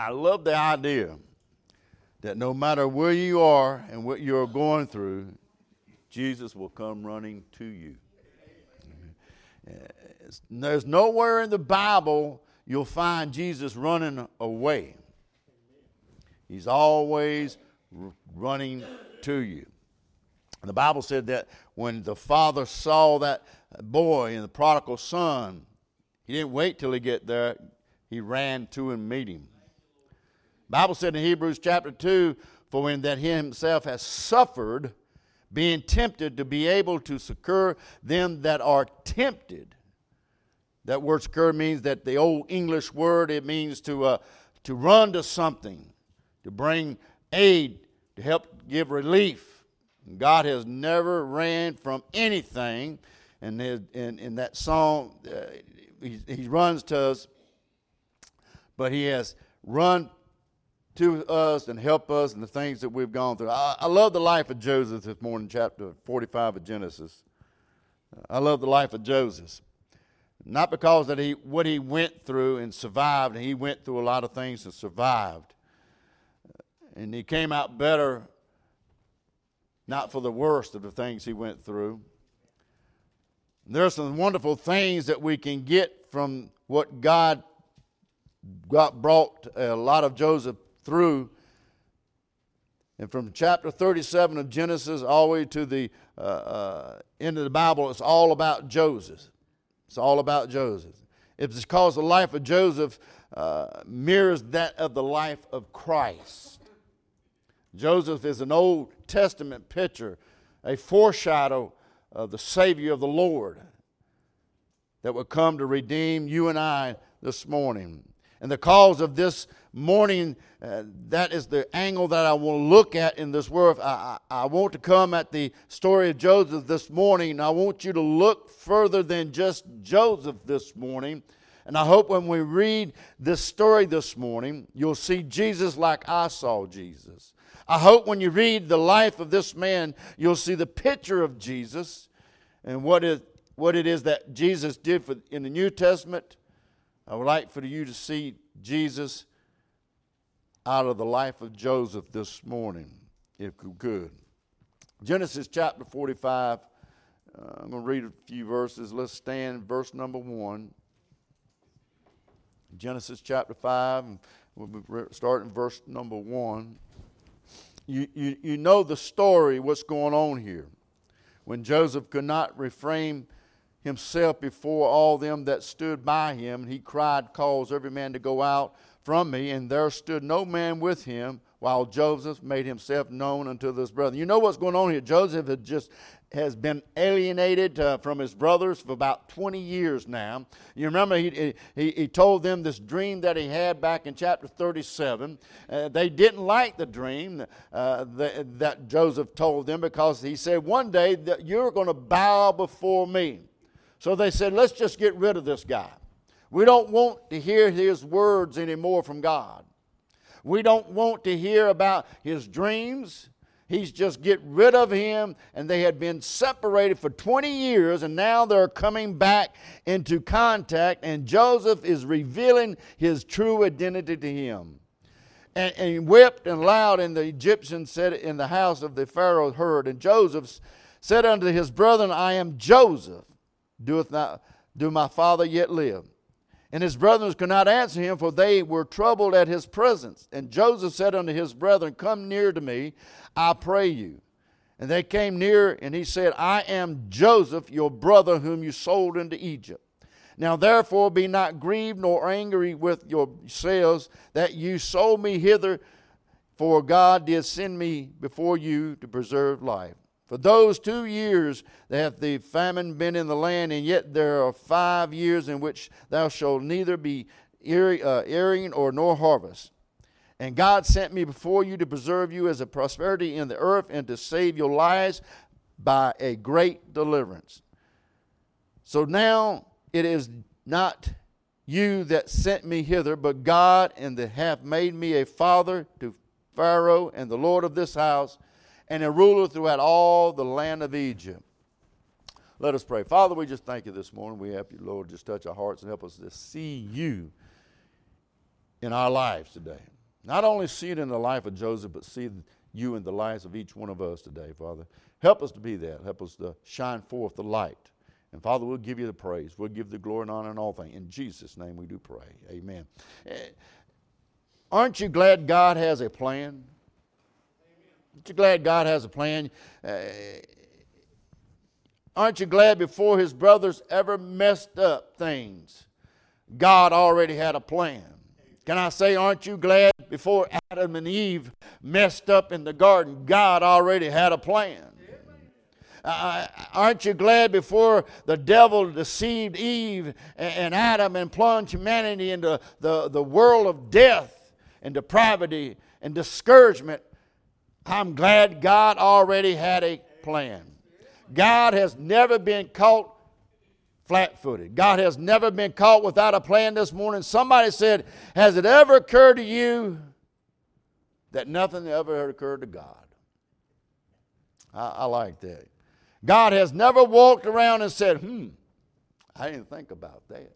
I love the idea that no matter where you are and what you're going through, Jesus will come running to you. There's nowhere in the Bible you'll find Jesus running away. He's always running to you. The Bible said that when the father saw that boy and the prodigal son, he didn't wait till he get there. He ran to and meet him. Bible said in Hebrews chapter 2, for when that he himself has suffered, being tempted to be able to succor them that are tempted. That word succor means that the old English word, it means to, uh, to run to something, to bring aid, to help give relief. God has never ran from anything. And in, in that song, uh, he, he runs to us, but he has run to us and help us in the things that we've gone through. I, I, love the life of Joseph this morning, chapter 45 of Genesis. I love the life of Joseph. Not because that he what he went through and survived, and he went through a lot of things and survived. And he came out better, not for the worst of the things he went through. There are some wonderful things that we can get from what God got brought a lot of Joseph through. And from chapter 37 of Genesis all the way to the uh, uh, end of the Bible, it's all about Joseph. It's all about Joseph. It's because the life of Joseph uh, mirrors that of the life of Christ. Joseph is an Old Testament picture, a foreshadow of the Savior of the Lord that would come to redeem you and I this morning. And the cause of this morning, uh, that is the angle that I want to look at in this word. I, I, I, want to come at the story of Joseph this morning. I want you to look further than just Joseph this morning. And I hope when we read this story this morning, you'll see Jesus like I saw Jesus. I hope when you read the life of this man, you'll see the picture of Jesus and what it, what it is that Jesus did for, in the New Testament I would like for you to see Jesus out of the life of Joseph this morning, if you could. Genesis chapter 45. Uh, I'm going to read a few verses. Let's stand, verse number 1. Genesis chapter 5, we'll start in verse number 1. You, you, you know the story, what's going on here. When Joseph could not refrain himself before all them that stood by him. And he cried, Cause every man to go out from me. And there stood no man with him, while Joseph made himself known unto his brethren. You know what's going on here? Joseph had just has been alienated uh, from his brothers for about 20 years now. You remember he, he, he told them this dream that he had back in chapter 37. Uh, they didn't like the dream uh, that, that Joseph told them because he said, One day that you're going to bow before me. So they said, let's just get rid of this guy. We don't want to hear his words anymore from God. We don't want to hear about his dreams. He's just get rid of him. And they had been separated for 20 years, and now they're coming back into contact, and Joseph is revealing his true identity to him. And, and he wept and loud, and the Egyptians said in the house of the Pharaoh heard. And Joseph said unto his brethren, I am Joseph doeth not do my father yet live? And his brethren could not answer him, for they were troubled at his presence. And Joseph said unto his brethren, Come near to me, I pray you. And they came near, and he said, I am Joseph, your brother, whom you sold into Egypt. Now therefore be not grieved nor angry with yourselves that you sold me hither, for God did send me before you to preserve life. For those two years that hath the famine been in the land, and yet there are five years in which thou shalt neither be earing uh, or nor harvest. And God sent me before you to preserve you as a prosperity in the earth and to save your lives by a great deliverance. So now it is not you that sent me hither, but God, and that hath made me a father to Pharaoh and the Lord of this house and a ruler throughout all the land of Egypt. Let us pray. Father, we just thank you this morning. We help you, Lord, just touch our hearts and help us to see you in our lives today. Not only see it in the life of Joseph, but see you in the lives of each one of us today, Father. Help us to be that. Help us to shine forth the light. And Father, we'll give you the praise. We'll give the glory and honor and all things. In Jesus' name we do pray. Amen. Eh, aren't you glad God has a plan? Aren't you glad God has a plan? Uh, aren't you glad before his brothers ever messed up things, God already had a plan? Can I say, aren't you glad before Adam and Eve messed up in the garden, God already had a plan? Uh, aren't you glad before the devil deceived Eve and Adam and plunged humanity into the, the world of death and depravity and discouragement? I'm glad God already had a plan. God has never been caught flat footed. God has never been caught without a plan this morning. Somebody said, Has it ever occurred to you that nothing ever occurred to God? I, I like that. God has never walked around and said, hmm, I didn't think about that.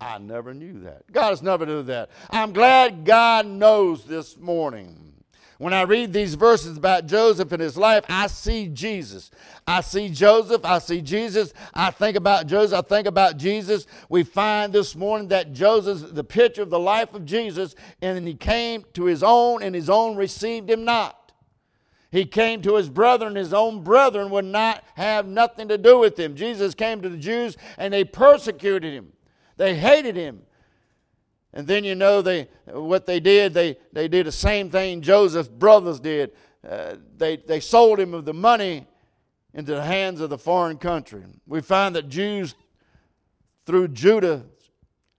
I never knew that. God has never knew that. I'm glad God knows this morning. When I read these verses about Joseph and his life, I see Jesus. I see Joseph. I see Jesus. I think about Joseph. I think about Jesus. We find this morning that Joseph, the picture of the life of Jesus, and he came to his own, and his own received him not. He came to his brethren, his own brethren would not have nothing to do with him. Jesus came to the Jews and they persecuted him. They hated him. And then you know they what they did, they, they did the same thing Joseph's brothers did. Uh, they, they sold him of the money into the hands of the foreign country. We find that Jews through Judah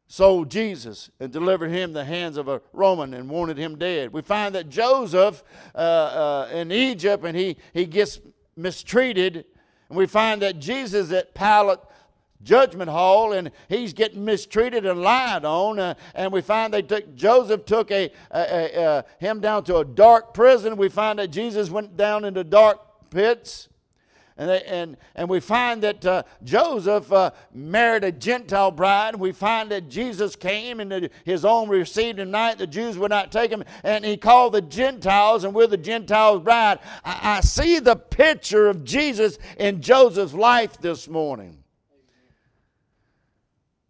sold Jesus and delivered him the hands of a Roman and wanted him dead. We find that Joseph uh, uh, in Egypt and he, he gets mistreated. And we find that Jesus at Pilate judgment hall and he's getting mistreated and lied on uh, and we find they took joseph took a, a, a, a, him down to a dark prison we find that jesus went down into dark pits and, they, and, and we find that uh, Joseph uh, married a Gentile bride. We find that Jesus came and his own received him night. The Jews would not take him. And he called the Gentiles, and we're the Gentiles' bride. I, I see the picture of Jesus in Joseph's life this morning.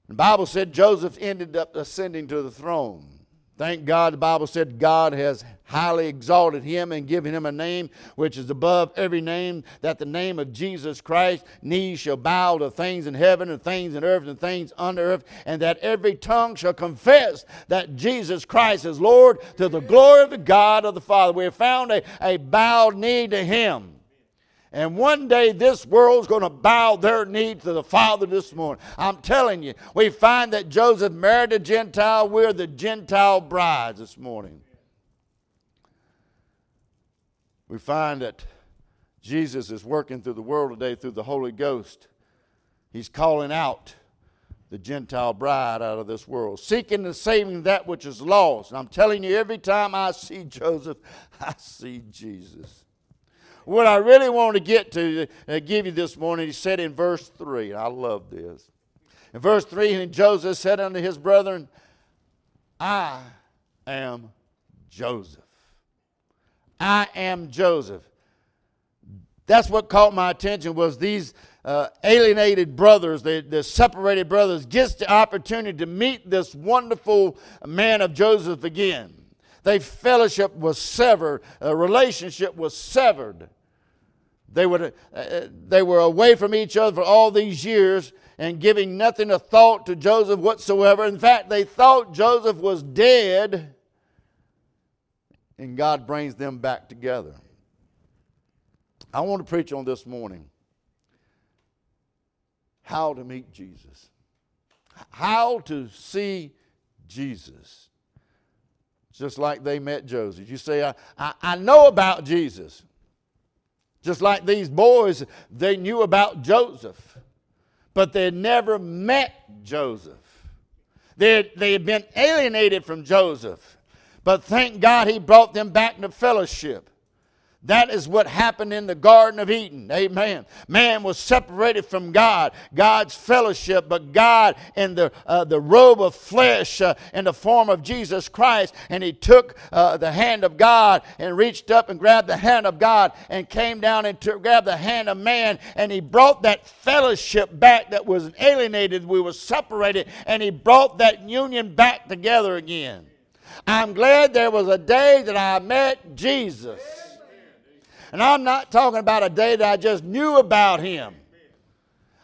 The Bible said Joseph ended up ascending to the throne. Thank God, the Bible said God has highly exalted him and given him a name which is above every name, that the name of Jesus Christ, knees shall bow to things in heaven and things in earth and things under earth, and that every tongue shall confess that Jesus Christ is Lord to the glory of the God of the Father. We have found a, a bowed knee to him. And one day this world's going to bow their knee to the Father this morning. I'm telling you, we find that Joseph married a Gentile. We're the Gentile brides this morning. We find that Jesus is working through the world today through the Holy Ghost. He's calling out the Gentile bride out of this world, seeking and saving that which is lost. And I'm telling you, every time I see Joseph, I see Jesus what I really want to get to, uh, give you this morning, he said in verse 3, I love this. In verse 3, and Joseph said unto his brethren, I am Joseph. I am Joseph. That's what caught my attention was these uh, alienated brothers, the, the separated brothers, gets the opportunity to meet this wonderful man of Joseph again. Their fellowship was severed, a relationship was severed. They, would, uh, uh, they were away from each other for all these years and giving nothing a thought to Joseph whatsoever. In fact, they thought Joseph was dead, and God brings them back together. I want to preach on this morning how to meet Jesus, how to see Jesus. Just like they met Joseph. You say, I, I, I know about Jesus. Just like these boys, they knew about Joseph, but they had never met Joseph. They had, they had been alienated from Joseph, but thank God he brought them back to fellowship. That is what happened in the Garden of Eden. Amen. Man was separated from God, God's fellowship, but God in the, uh, the robe of flesh uh, in the form of Jesus Christ. And he took uh, the hand of God and reached up and grabbed the hand of God and came down and to, grabbed the hand of man. And he brought that fellowship back that was alienated. We were separated. And he brought that union back together again. I'm glad there was a day that I met Jesus. And I'm not talking about a day that I just knew about him.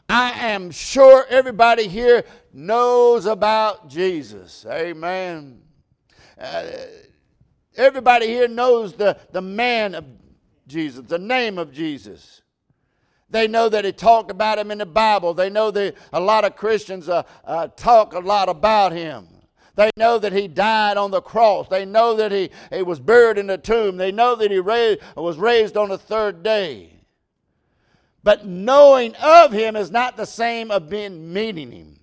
I am sure everybody here knows about Jesus. Amen. Uh, everybody here knows the, the man of Jesus, the name of Jesus. They know that he talked about him in the Bible. They know that a lot of Christians uh, uh, talk a lot about him. They know that he died on the cross. They know that he, he was buried in the tomb. They know that he was raised on the third day. But knowing of him is not the same of being meeting him.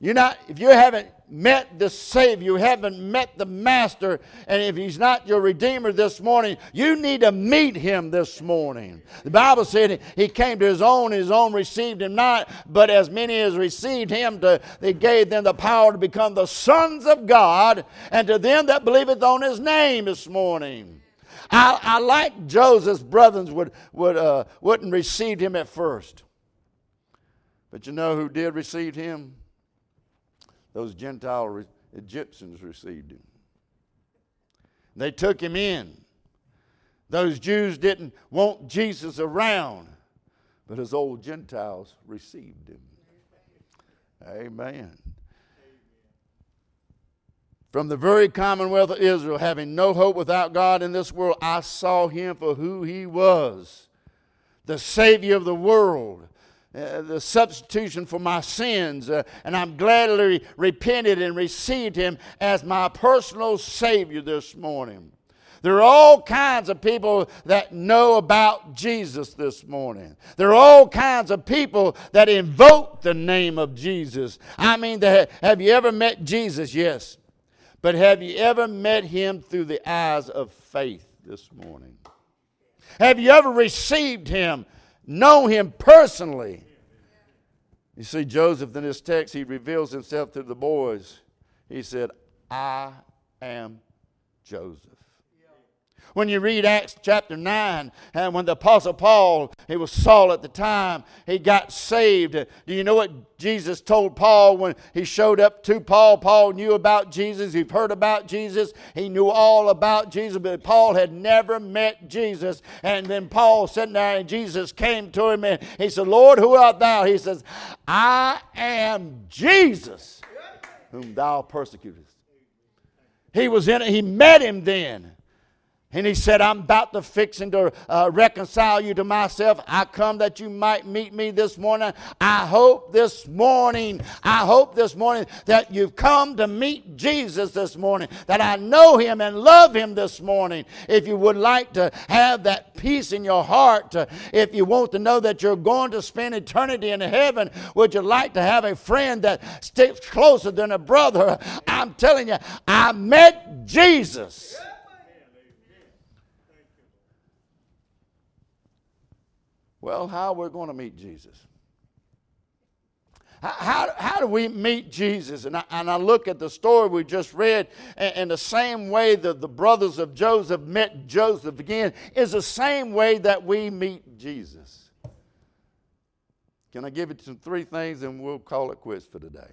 You're not, if you haven't met the Savior, you haven't met the Master, and if He's not your Redeemer this morning, you need to meet Him this morning. The Bible said He came to His own, His own received Him not, but as many as received Him, to, He gave them the power to become the sons of God, and to them that believeth on His name this morning. I, I like Joseph's brothers would, would, uh, wouldn't receive him at first. But you know who did receive him? Those Gentile re- Egyptians received him. They took him in. Those Jews didn't want Jesus around, but his old Gentiles received him. Amen. From the very commonwealth of Israel, having no hope without God in this world, I saw him for who he was the Savior of the world uh, the substitution for my sins, uh, and I'm gladly repented and received him as my personal Savior this morning. There are all kinds of people that know about Jesus this morning. There are all kinds of people that invoke the name of Jesus. I mean, have you ever met Jesus? Yes. But have you ever met him through the eyes of faith this morning? Have you ever received him know him personally. You see, Joseph in this text, he reveals himself to the boys. He said, I am Joseph. When you read Acts chapter 9, and when the Apostle Paul, he was Saul at the time, he got saved. Do you know what Jesus told Paul when he showed up to Paul? Paul knew about Jesus. He'd heard about Jesus. He knew all about Jesus, but Paul had never met Jesus. And then Paul sitting there, and Jesus came to him, and he said, Lord, who art thou? He says, I am Jesus, whom thou persecutest. He was in it. He met him then. And he said, I'm about to fix and to uh, reconcile you to myself. I come that you might meet me this morning. I hope this morning, I hope this morning that you've come to meet Jesus this morning, that I know him and love him this morning. If you would like to have that peace in your heart, uh, if you want to know that you're going to spend eternity in heaven, would you like to have a friend that sticks closer than a brother? I'm telling you, I met Jesus. Well, how we're going to meet Jesus? How, how do we meet Jesus? And I, and I look at the story we just read, and, and the same way that the brothers of Joseph met Joseph again is the same way that we meet Jesus. Can I give you some three things and we'll call it quits for today?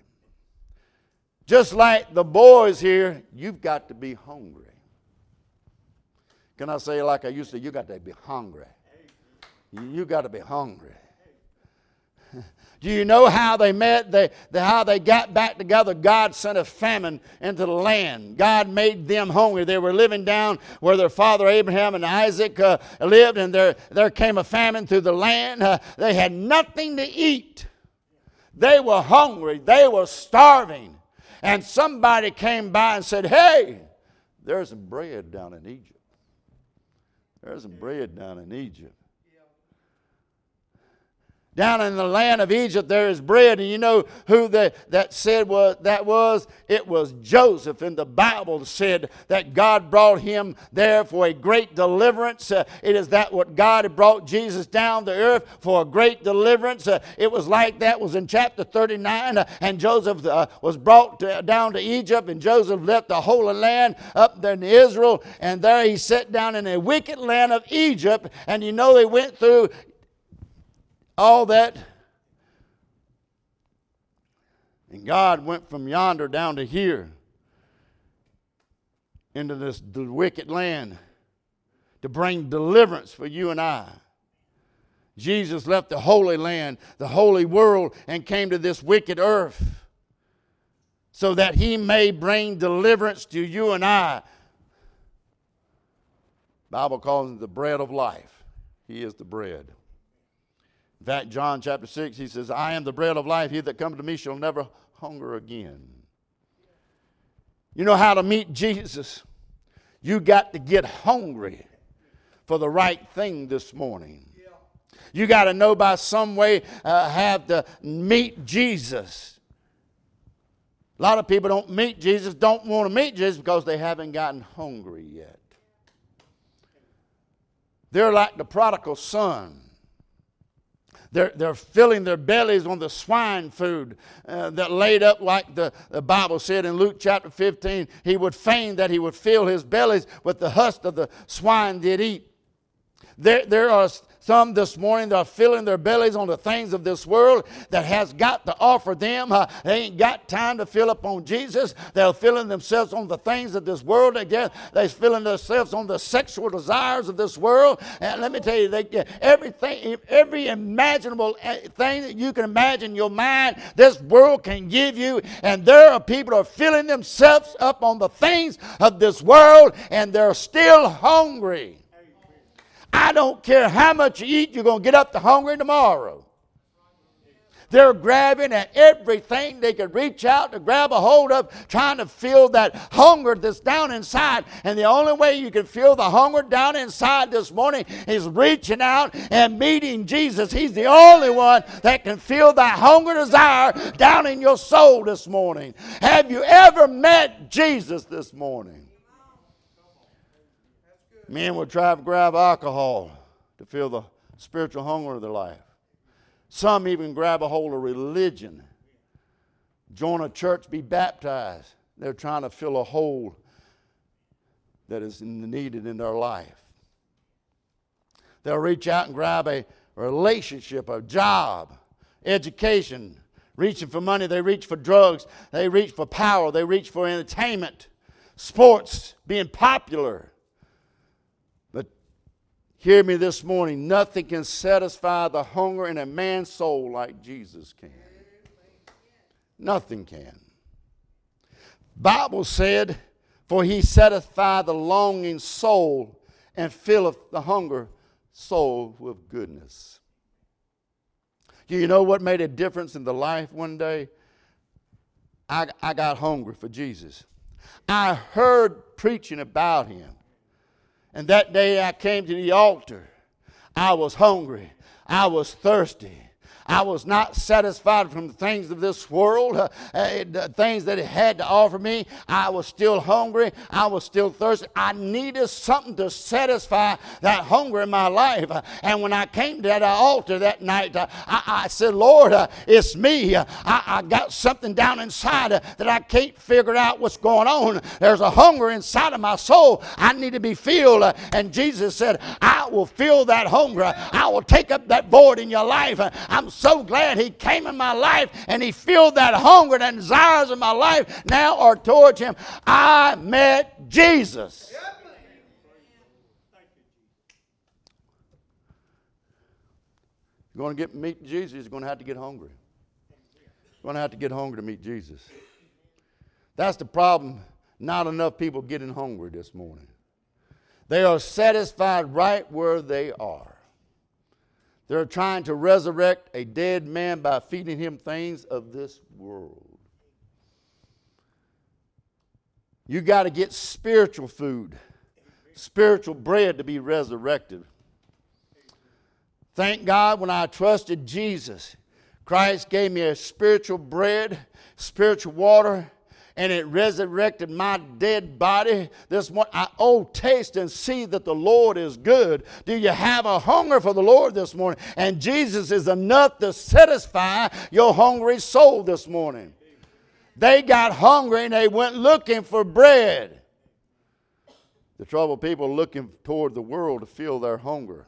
Just like the boys here, you've got to be hungry. Can I say like I used to? You got to be hungry. You got to be hungry. Do you know how they met? They, they, how they got back together? God sent a famine into the land. God made them hungry. They were living down where their father Abraham and Isaac uh, lived, and there, there came a famine through the land. Uh, they had nothing to eat. They were hungry. They were starving. And somebody came by and said, Hey, there's some bread down in Egypt. There's some bread down in Egypt. Down in the land of Egypt there is bread. And you know who that said was, that was? It was Joseph. And the Bible said that God brought him there for a great deliverance. Uh, it is that what God had brought Jesus down to earth for a great deliverance. Uh, it was like that was in chapter 39. Uh, and Joseph uh, was brought to, down to Egypt. And Joseph left the Holy Land up there in Israel. And there he sat down in a wicked land of Egypt. And you know they went through all that. And God went from yonder down to here into this wicked land to bring deliverance for you and I. Jesus left the holy land, the holy world, and came to this wicked earth so that he may bring deliverance to you and I. Bible calls him the bread of life. He is the bread. In fact, John chapter 6, he says, I am the bread of life. He that cometh to me shall never hunger again. You know how to meet Jesus? You got to get hungry for the right thing this morning. You got to know by some way uh, have to meet Jesus. A lot of people don't meet Jesus, don't want to meet Jesus because they haven't gotten hungry yet. They're like the prodigal son. They're, they're filling their bellies on the swine food uh, that laid up, like the, the Bible said in Luke chapter 15. He would feign that he would fill his bellies with the husk of the swine did eat. There, there are some this morning are filling their bellies on the things of this world that has got to offer them. Uh, they ain't got time to fill up on Jesus. They're filling themselves on the things of this world. Again, they're filling themselves on the sexual desires of this world. And let me tell you, they everything, every imaginable uh, thing that you can imagine in your mind, this world can give you. And there are people are filling themselves up on the things of this world, and they're still hungry. I don't care how much you eat, you're going to get up to hungry tomorrow. They're grabbing at everything they could reach out to grab a hold of, trying to fill that hunger that's down inside. And the only way you can feel the hunger down inside this morning is reaching out and meeting Jesus. He's the only one that can feel that hunger desire down in your soul this morning. Have you ever met Jesus this morning? Men would try to grab alcohol to fill the spiritual hunger of their life. Some even grab a hold of religion, join a church, be baptized. They're trying to fill a hole that is needed in their life. They'll reach out and grab a relationship, a job, education, reaching for money. They reach for drugs. They reach for power. They reach for entertainment, sports, being popular. Hear me this morning. Nothing can satisfy the hunger in a man's soul like Jesus can. Nothing can. Bible said, For he satisfied the longing soul and filleth the hunger soul with goodness. Do you know what made a difference in the life one day? I, I got hungry for Jesus. I heard preaching about him. And that day I came to the altar. I was hungry. I was thirsty. I was not satisfied from the things of this world, uh, uh, the things that it had to offer me. I was still hungry. I was still thirsty. I needed something to satisfy that hunger in my life. Uh, and when I came to that altar that night, uh, I, I, said, Lord, uh, it's me. I, I, got something down inside that I can't figure out what's going on. There's a hunger inside of my soul. I need to be filled. and Jesus said, I will fill that hunger. I will take up that void in your life. I'm so glad He came in my life and He filled that hunger and desires of my life now are towards Him. I met Jesus. You're going to get meet Jesus, you're going to have to get hungry. You're going to have to get hungry to meet Jesus. That's the problem. Not enough people getting hungry this morning. They are satisfied right where they are. They're trying to resurrect a dead man by feeding him things of this world. You got to get spiritual food, spiritual bread to be resurrected. Thank God when I trusted Jesus, Christ gave me a spiritual bread, spiritual water, and it resurrected my dead body. This morning, I oh taste and see that the Lord is good. Do you have a hunger for the Lord this morning? And Jesus is enough to satisfy your hungry soul this morning. They got hungry and they went looking for bread. The trouble people looking toward the world to fill their hunger.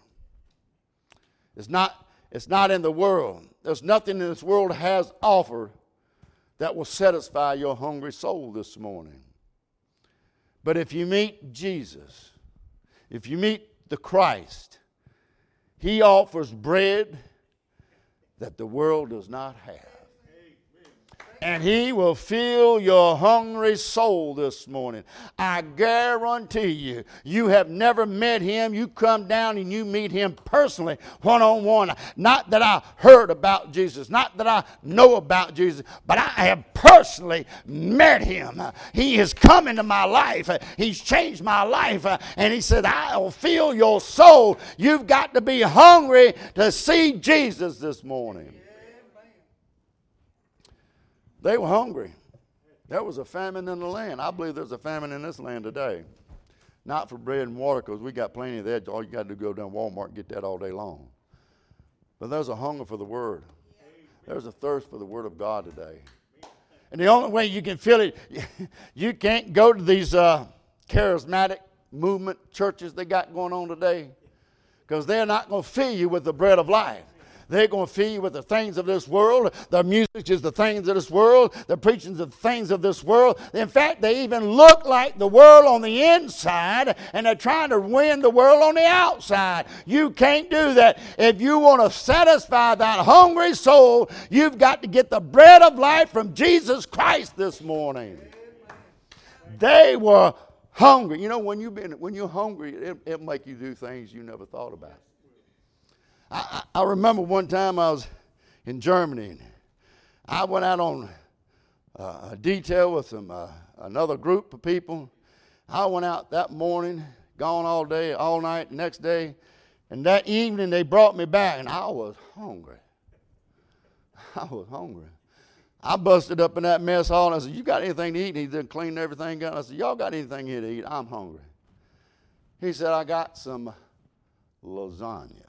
It's not, it's not in the world. There's nothing in this world has offered that will satisfy your hungry soul this morning. But if you meet Jesus, if you meet the Christ, He offers bread that the world does not have and He will fill your hungry soul this morning. I guarantee you, you have never met Him. You come down and you meet Him personally, one on one. Not that I heard about Jesus, not that I know about Jesus, but I have personally met Him. He has come into my life, He's changed my life, and He said, I'll fill your soul. You've got to be hungry to see Jesus this morning. They were hungry. There was a famine in the land. I believe there's a famine in this land today. Not for bread and water, because we got plenty of that. All you got to do is go down Walmart and get that all day long. But there's a hunger for the Word. There's a thirst for the Word of God today. And the only way you can feel it, you can't go to these uh, charismatic movement churches they got going on today, because they're not going to fill you with the bread of life. They're going to feed you with the things of this world. The music is the things of this world. The preaching of the things of this world. In fact, they even look like the world on the inside, and they're trying to win the world on the outside. You can't do that. If you want to satisfy that hungry soul, you've got to get the bread of life from Jesus Christ this morning. They were hungry. You know, when you've been when you're hungry, it, it'll make you do things you never thought about. I, I remember one time I was in Germany. and I went out on uh, a detail with some uh, another group of people. I went out that morning, gone all day, all night, next day, and that evening they brought me back, and I was hungry. I was hungry. I busted up in that mess hall and I said, You got anything to eat? And he then cleaned everything up. I said, Y'all got anything here to eat? I'm hungry. He said, I got some lasagna.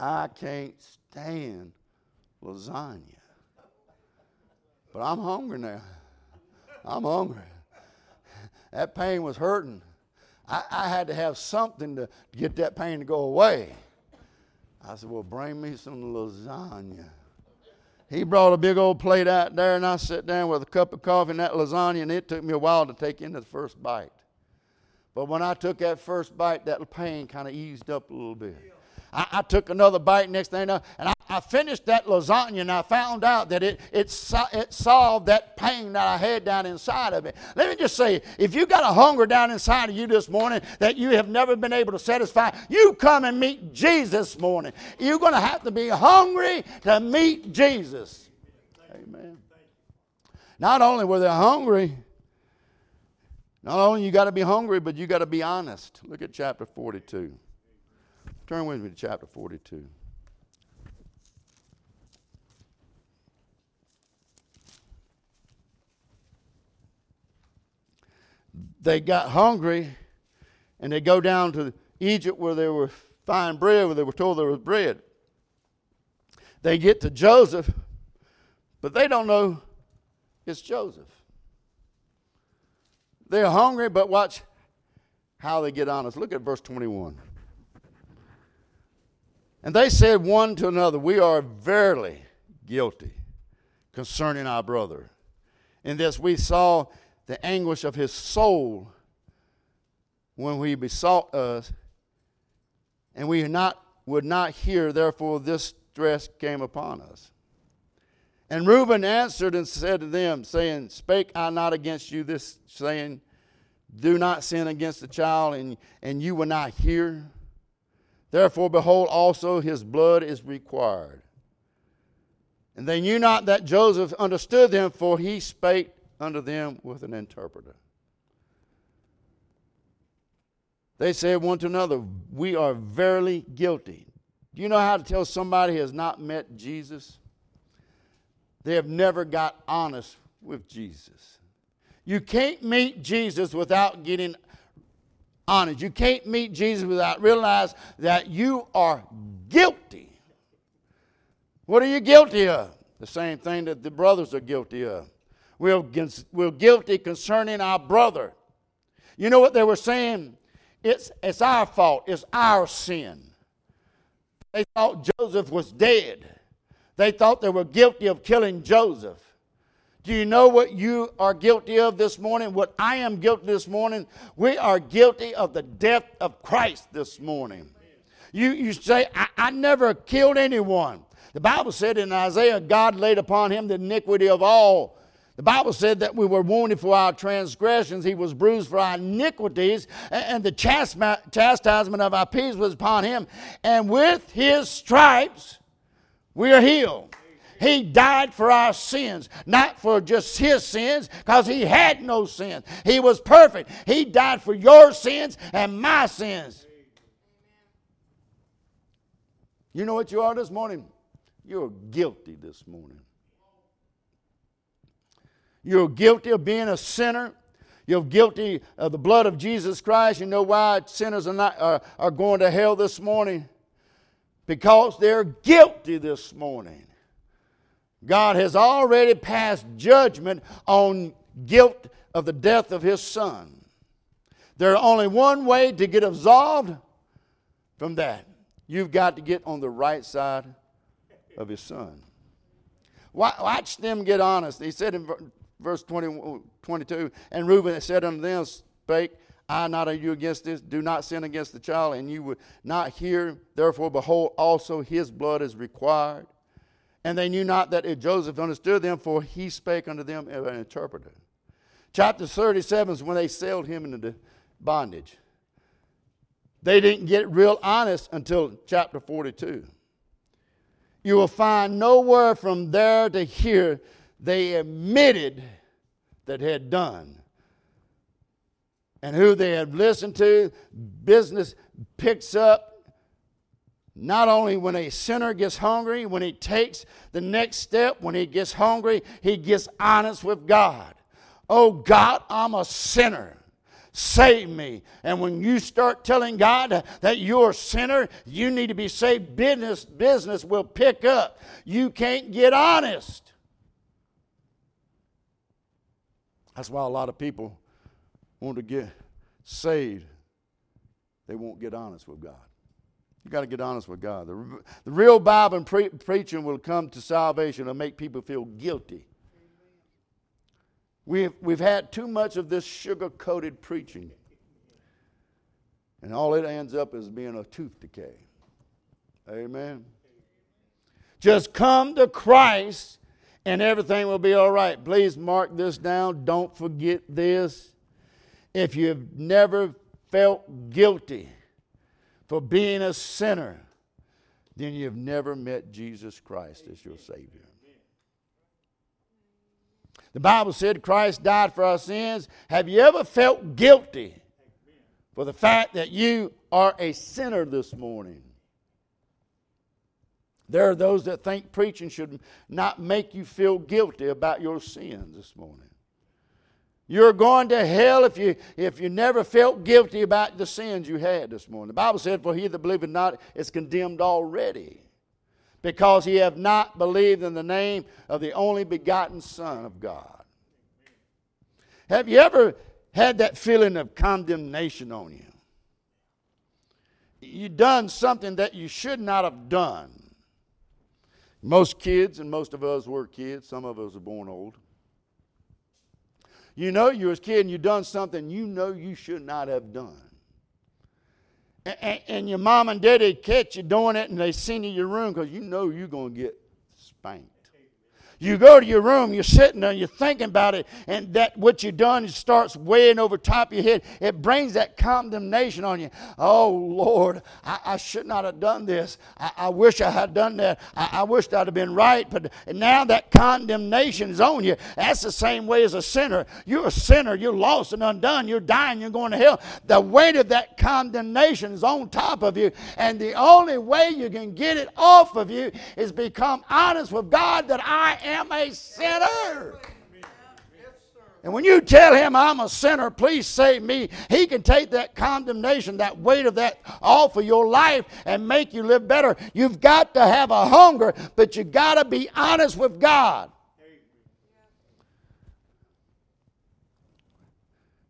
I can't stand lasagna. But I'm hungry now. I'm hungry. That pain was hurting. I, I had to have something to get that pain to go away. I said, Well, bring me some lasagna. He brought a big old plate out there, and I sat down with a cup of coffee and that lasagna, and it took me a while to take into the first bite. But when I took that first bite, that pain kind of eased up a little bit. I, I took another bite next thing, and I, I, finished that lasagna, and I found out that it, it, it solved that pain that I had down inside of me. Let me just say, if you got a hunger down inside of you this morning that you have never been able to satisfy, you come and meet Jesus morning. You're going to have to be hungry to meet Jesus. Amen. Not only were they hungry, not only you got to be hungry, but you got to be honest. Look at chapter 42. Turn with me to chapter 42. They got hungry and they go down to Egypt where they were find bread, where they were told there was bread. They get to Joseph, but they don't know it's Joseph. They're hungry, but watch how they get honest. Look at verse 21. And they said one to another, We are verily guilty concerning our brother. In this we saw the anguish of his soul when he besought us, and we not, would not hear, therefore this stress came upon us. And Reuben answered and said to them, saying, Spake I not against you this, saying, Do not sin against the child, and, and you will not hear? Therefore, behold, also his blood is required. And they knew not that Joseph understood them, for he spake unto them with an interpreter. They said one to another, We are verily guilty. Do you know how to tell somebody has not met Jesus? They have never got honest with Jesus. You can't meet Jesus without getting honest. You can't meet Jesus without realize that you are guilty. What are you guilty of? The same thing that the brothers are guilty of. We're, we're guilty concerning our brother. You know what they were saying? It's, it's our fault, it's our sin. They thought Joseph was dead. They thought they were guilty of killing Joseph. Do you know what you are guilty of this morning? What I am guilty this morning? We are guilty of the death of Christ this morning. You, you say, I, I never killed anyone. The Bible said in Isaiah, God laid upon him the iniquity of all the Bible said that we were wounded for our transgressions, he was bruised for our iniquities, and the chastisement of our peace was upon him. And with his stripes, we are healed. He died for our sins, not for just his sins, because he had no sins. He was perfect. He died for your sins and my sins. You know what you are this morning? You're guilty this morning. You're guilty of being a sinner. You're guilty of the blood of Jesus Christ. You know why sinners are, not, are, are going to hell this morning? Because they're guilty this morning. God has already passed judgment on guilt of the death of his son. There's only one way to get absolved from that. You've got to get on the right side of his son. Watch them get honest. He said in verse 20, 22 And Reuben said unto them, Spake I not of you against this? Do not sin against the child, and you would not hear. Therefore, behold, also his blood is required. And they knew not that Joseph understood them, for he spake unto them an interpreter. Chapter 37 is when they sailed him into bondage. They didn't get real honest until chapter 42. You will find nowhere from there to here they admitted that had done and who they had listened to. Business picks up not only when a sinner gets hungry, when he takes the next step, when he gets hungry, he gets honest with God. Oh God, I'm a sinner. Save me. And when you start telling God that you're a sinner, you need to be saved, business, business will pick up. You can't get honest. That's why a lot of people want to get saved. They won't get honest with God. You got to get honest with God. The, the real Bible and pre- preaching will come to salvation and make people feel guilty. We've, we've had too much of this sugar coated preaching. And all it ends up is being a tooth decay. Amen. Just come to Christ and everything will be all right. Please mark this down. Don't forget this. If you've never felt guilty for being a sinner, then you've never met Jesus Christ as your Savior. The Bible said Christ died for our sins. Have you ever felt guilty for the fact that you are a sinner this morning? There are those that think preaching should not make you feel guilty about your sins this morning. You're going to hell if you if you never felt guilty about the sins you had this morning. The Bible said, For he that believeth not is condemned already, because he have not believed in the name of the only begotten Son of God. Have you ever had that feeling of condemnation on you? You done something that you should not have done. Most kids, and most of us were kids, some of us are born old. You know you was a kid and you done something you know you should not have done. And, and your mom and daddy catch you doing it and they send you your room because you know you're going to get spanked. You go to your room, you're sitting there, you're thinking about it, and that what you've done starts weighing over top of your head. It brings that condemnation on you. Oh, Lord, I, I should not have done this. I, I wish I had done that. I, I wished I'd have been right. But now that condemnation is on you. That's the same way as a sinner. You're a sinner. You're lost and undone. You're dying. You're going to hell. The weight of that condemnation is on top of you. And the only way you can get it off of you is become honest with God that I am a sinner. And when you tell him, I'm a sinner, please save me, he can take that condemnation, that weight of that off of your life and make you live better. You've got to have a hunger, but you've got to be honest with God.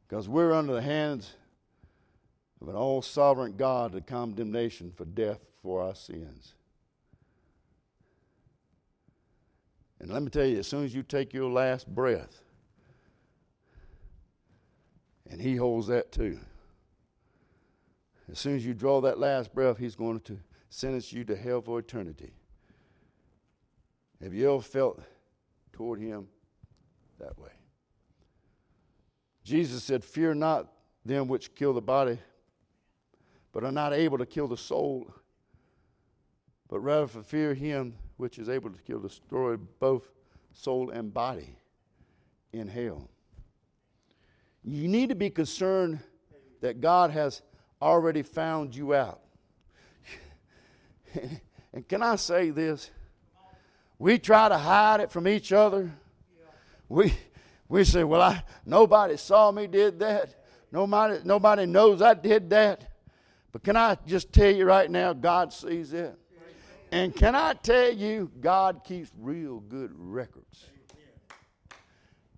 Because we're under the hands of an all sovereign God, the condemnation for death for our sins. And let me tell you, as soon as you take your last breath, and He holds that too. As soon as you draw that last breath, He's going to sentence you to hell for eternity. Have you ever felt toward Him that way? Jesus said, Fear not them which kill the body, but are not able to kill the soul, but rather for fear Him which is able to kill, destroy both soul and body in hell. You need to be concerned that God has already found you out. and can I say this? We try to hide it from each other. We, we say, well, I, nobody saw me did that. Nobody, nobody knows I did that. But can I just tell you right now, God sees it. And can I tell you, God keeps real good records.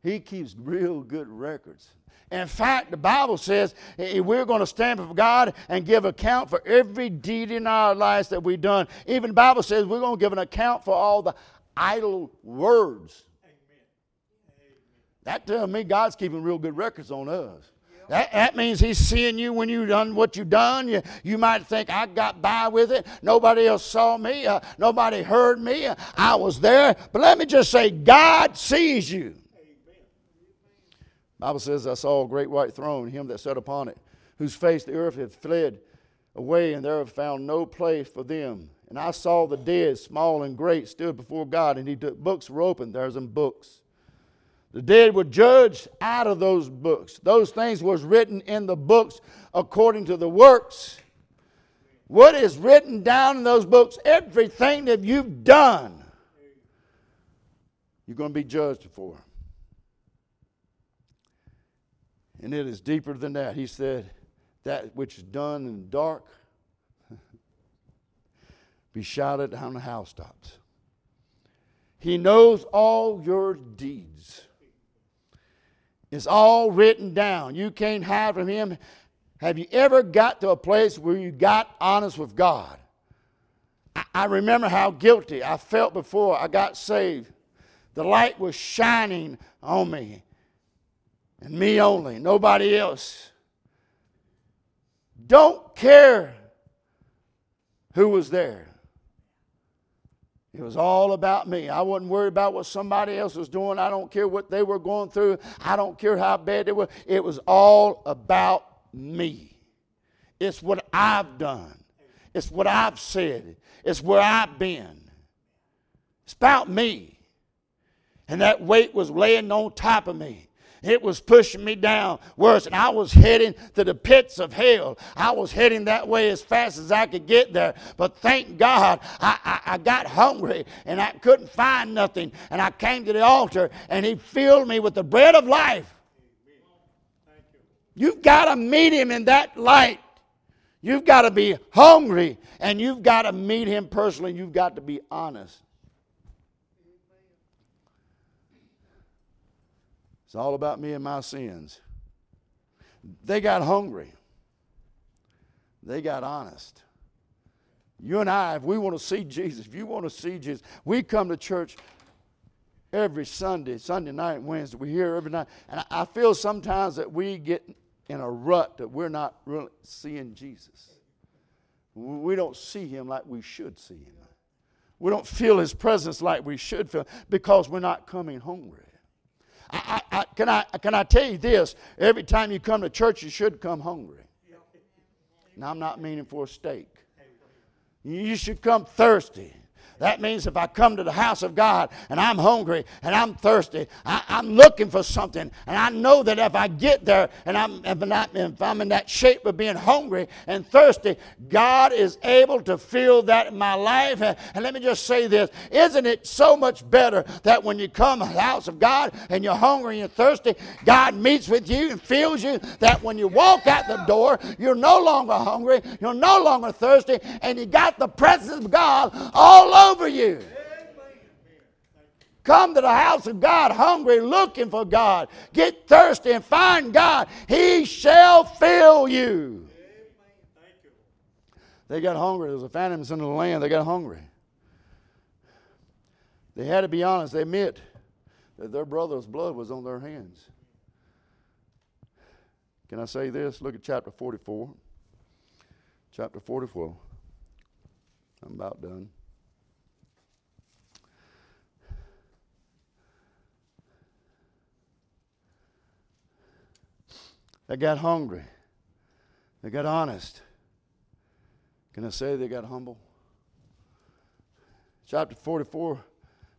He keeps real good records. In fact, the Bible says we're going to stand before God and give account for every deed in our lives that we've done. Even the Bible says we're going to give an account for all the idle words. Amen. That tells me God's keeping real good records on us. That, that means he's seeing you when you've done what you've done. You, you might think, I got by with it. Nobody else saw me. Uh, nobody heard me. Uh, I was there. But let me just say, God sees you. Bible says, I saw a great white throne, him that sat upon it, whose face the earth had fled away, and there have found no place for them. And I saw the dead, small and great, stood before God, and he took books were opened. There's some books. The dead were judged out of those books. Those things was written in the books according to the works. What is written down in those books, everything that you've done, you're going to be judged for. And it is deeper than that. He said, That which is done in the dark be shouted on the housetops. He knows all your deeds. It's all written down. You can't hide from Him. Have you ever got to a place where you got honest with God? I, I remember how guilty I felt before I got saved. The light was shining on me, and me only, nobody else. Don't care who was there. It was all about me. I wasn't worried about what somebody else was doing. I don't care what they were going through. I don't care how bad they were. It was all about me. It's what I've done. It's what I've said. It's where I've been. It's about me. And that weight was laying on top of me. It was pushing me down worse, and I was heading to the pits of hell. I was heading that way as fast as I could get there. But thank God, I, I, I got hungry and I couldn't find nothing. And I came to the altar, and He filled me with the bread of life. You've got to meet Him in that light. You've got to be hungry, and you've got to meet Him personally. You've got to be honest. It's all about me and my sins. They got hungry. They got honest. You and I, if we want to see Jesus, if you want to see Jesus, we come to church every Sunday, Sunday night, Wednesday. We hear every night. And I feel sometimes that we get in a rut that we're not really seeing Jesus. We don't see him like we should see him. We don't feel His presence like we should feel because we're not coming hungry. I, I, I, can, I, can I tell you this? Every time you come to church, you should come hungry. Now, I'm not meaning for a steak. You should come thirsty. That means if I come to the house of God and I'm hungry and I'm thirsty, I, am looking for something. And I know that if I get there and I'm, if, if I'm in that shape of being hungry and thirsty, God is able to fill that in my life. And, and let me just say this Isn't it so much better that when you come to the house of God and you're hungry and you're thirsty, God meets with you and fills you? That when you walk out the door, you're no longer hungry, you're no longer thirsty, and you got the presence of God all over over you. Come to the house of God hungry, looking for God. Get thirsty and find God. He shall fill you. They got hungry. There was a famine in the land. They got hungry. They had to be honest. They admit that their brother's blood was on their hands. Can I say this? Look at chapter 44. Chapter 44. I'm about done. They got hungry. They got honest. Can I say they got humble? Chapter 44,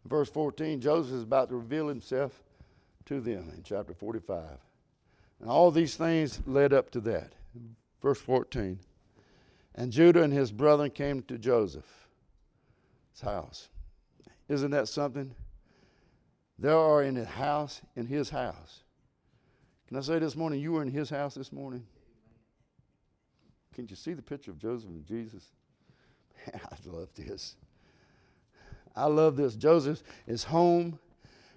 verse 14, Joseph is about to reveal himself to them in chapter 45. And all these things led up to that. Verse 14. And Judah and his brethren came to Joseph's house. Isn't that something? There are in his house, in his house, can I say this morning, you were in his house this morning? Can you see the picture of Joseph and Jesus? Man, I love this. I love this. Joseph is home.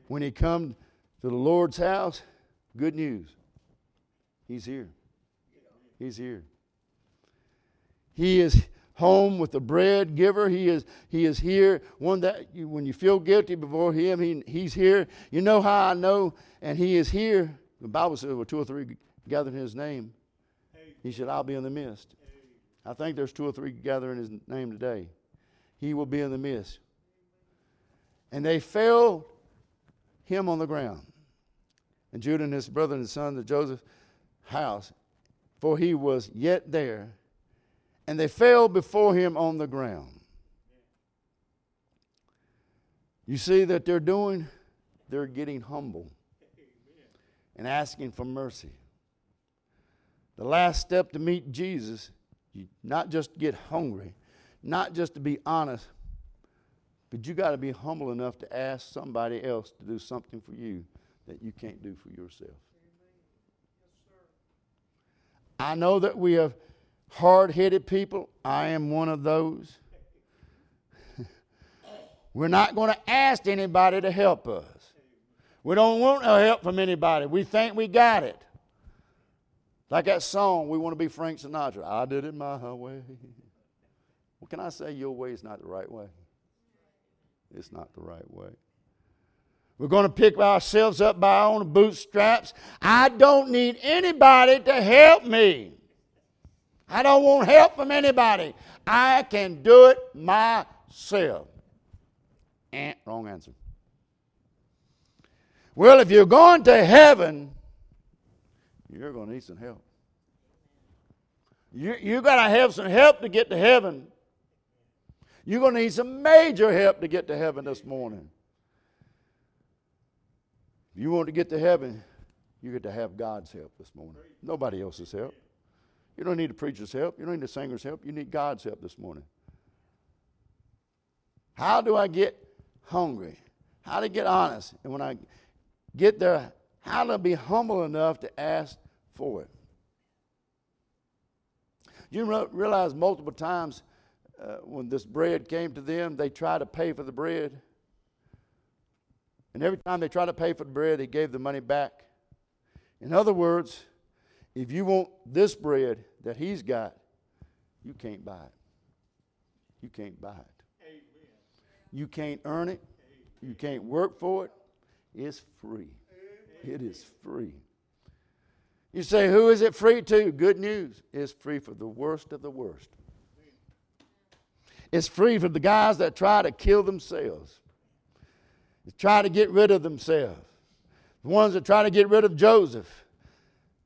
When he come to the Lord's house, good news. He's here. He's here. He is home with the bread giver. He is, he is here. One that you, when you feel guilty before him, he, he's here. You know how I know, and he is here the Bible says, "Where two or three gathered in His name, He said, I'll be in the midst." I think there's two or three gathering His name today. He will be in the midst. And they fell him on the ground. And Judah and his brother and son of Joseph's house, for he was yet there. And they fell before him on the ground. You see that they're doing? They're getting humble and asking for mercy. The last step to meet Jesus, you not just get hungry, not just to be honest, but you got to be humble enough to ask somebody else to do something for you that you can't do for yourself. I know that we have hard headed people. I am one of those. We're not going to ask anybody to help us. We don't want no help from anybody. We think we got it. Like that song, we want to be Frank Sinatra. I did it my way. Well, can I say your way is not the right way? It's not the right way. We're going to pick ourselves up by our own bootstraps. I don't need anybody to help me. I don't want help from anybody. I can do it myself. Eh, wrong answer. Well, if you're going to heaven, you're going to need some help. You, you got to have some help to get to heaven. You're going to need some major help to get to heaven this morning. If you want to get to heaven, you get to have God's help this morning. Nobody else's help. You don't need the preacher's help. You don't need the singer's help. You need God's help this morning. How do I get hungry? How to get honest? And when I get there, how to be humble enough to ask for it. You realize multiple times uh, when this bread came to them, they tried to pay for the bread. And every time they tried to pay for the bread, he gave the money back. In other words, if you want this bread that he's got, you can't buy it. You can't buy it. Amen. You can't earn it. You can't work for it is free. It is free. You say, who is it free to? Good news. It's free for the worst of the worst. It's free for the guys that try to kill themselves, try to get rid of themselves. The ones that try to get rid of Joseph.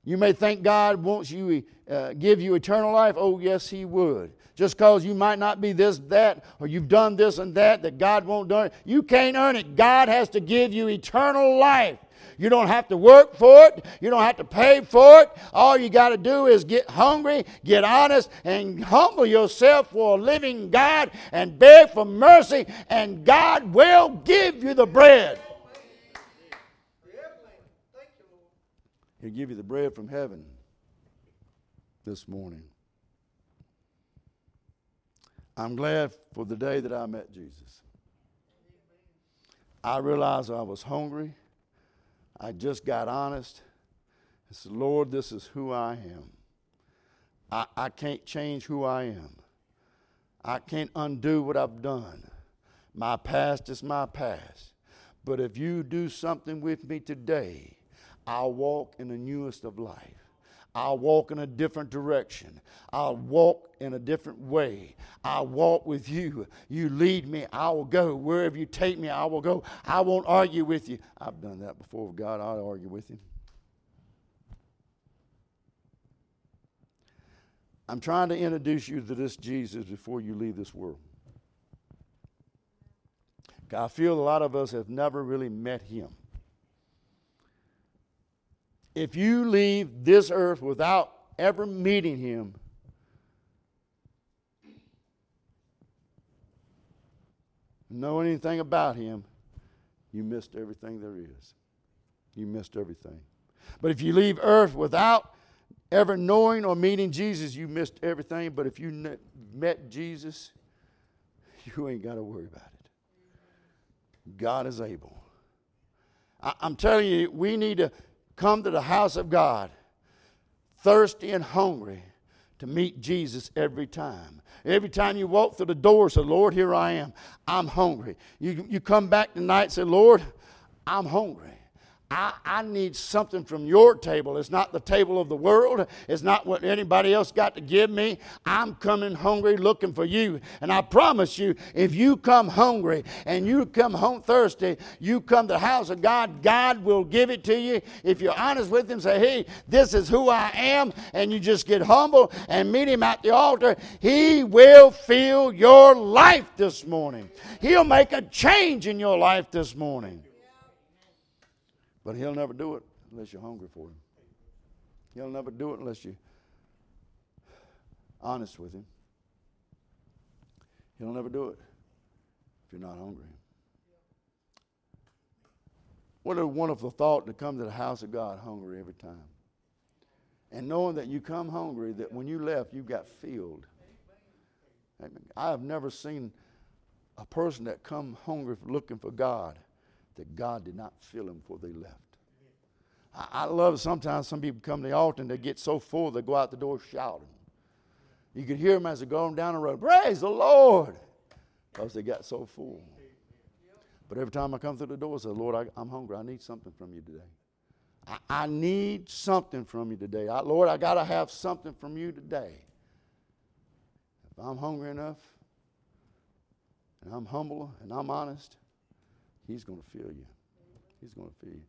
You may think God wants you uh, give you eternal life. Oh, yes, He would. Just because you might not be this, that, or you've done this and that, that God won't do it. You can't earn it. God has to give you eternal life. You don't have to work for it. You don't have to pay for it. All you got to do is get hungry, get honest, and humble yourself for a living God and beg for mercy, and God will give you the bread. He'll give you the bread from heaven this morning. I'm glad for the day that I met Jesus. I realized I was hungry. I just got honest. I said, Lord, this is who I am. I, I can't change who I am. I can't undo what I've done. My past is my past. But if you do something with me today, I'll walk in the newest of life. I'll walk in a different direction. I'll walk in a different way. I'll walk with you. You lead me, I will go. Wherever you take me, I will go. I won't argue with you. I've done that before with God. I'll argue with him. I'm trying to introduce you to this Jesus before you leave this world. I feel a lot of us have never really met him if you leave this earth without ever meeting him, know anything about him, you missed everything there is. You missed everything. But if you leave earth without ever knowing or meeting Jesus, you missed everything. But if you met Jesus, you ain't got to worry about it. God is able. I- I'm telling you, we need to come to the house of God thirsty and hungry to meet Jesus every time. Every time you walk through the door, say, Lord, here I am. I'm hungry. You, you come back tonight and say, Lord, I'm hungry. I, I need something from your table. It's not the table of the world. It's not what anybody else got to give me. I'm coming hungry looking for you. And I promise you, if you come hungry and you come home thirsty, you come to the house of God, God will give it to you. If you're honest with Him, say, hey, this is who I am, and you just get humble and meet Him at the altar, He will fill your life this morning. He'll make a change in your life this morning. But he'll never do it unless you're hungry for him. He'll never do it unless you're honest with him. He'll never do it if you're not hungry. What a wonderful thought to come to the house of God hungry every time. And knowing that you come hungry, that when you left, you got filled. I have never seen a person that come hungry looking for God that God did not fill them before they left. I, I love sometimes some people come to the altar and they get so full they go out the door shouting. You can hear them as they're going down the road. Praise the Lord! Because they got so full. But every time I come through the door, I say, Lord, I, am hungry. I need something from you today. I, I need something from you today. I, Lord, I got to have something from you today. If I'm hungry enough, and I'm humble and I'm honest, He's going to fill you. He's going to fill you.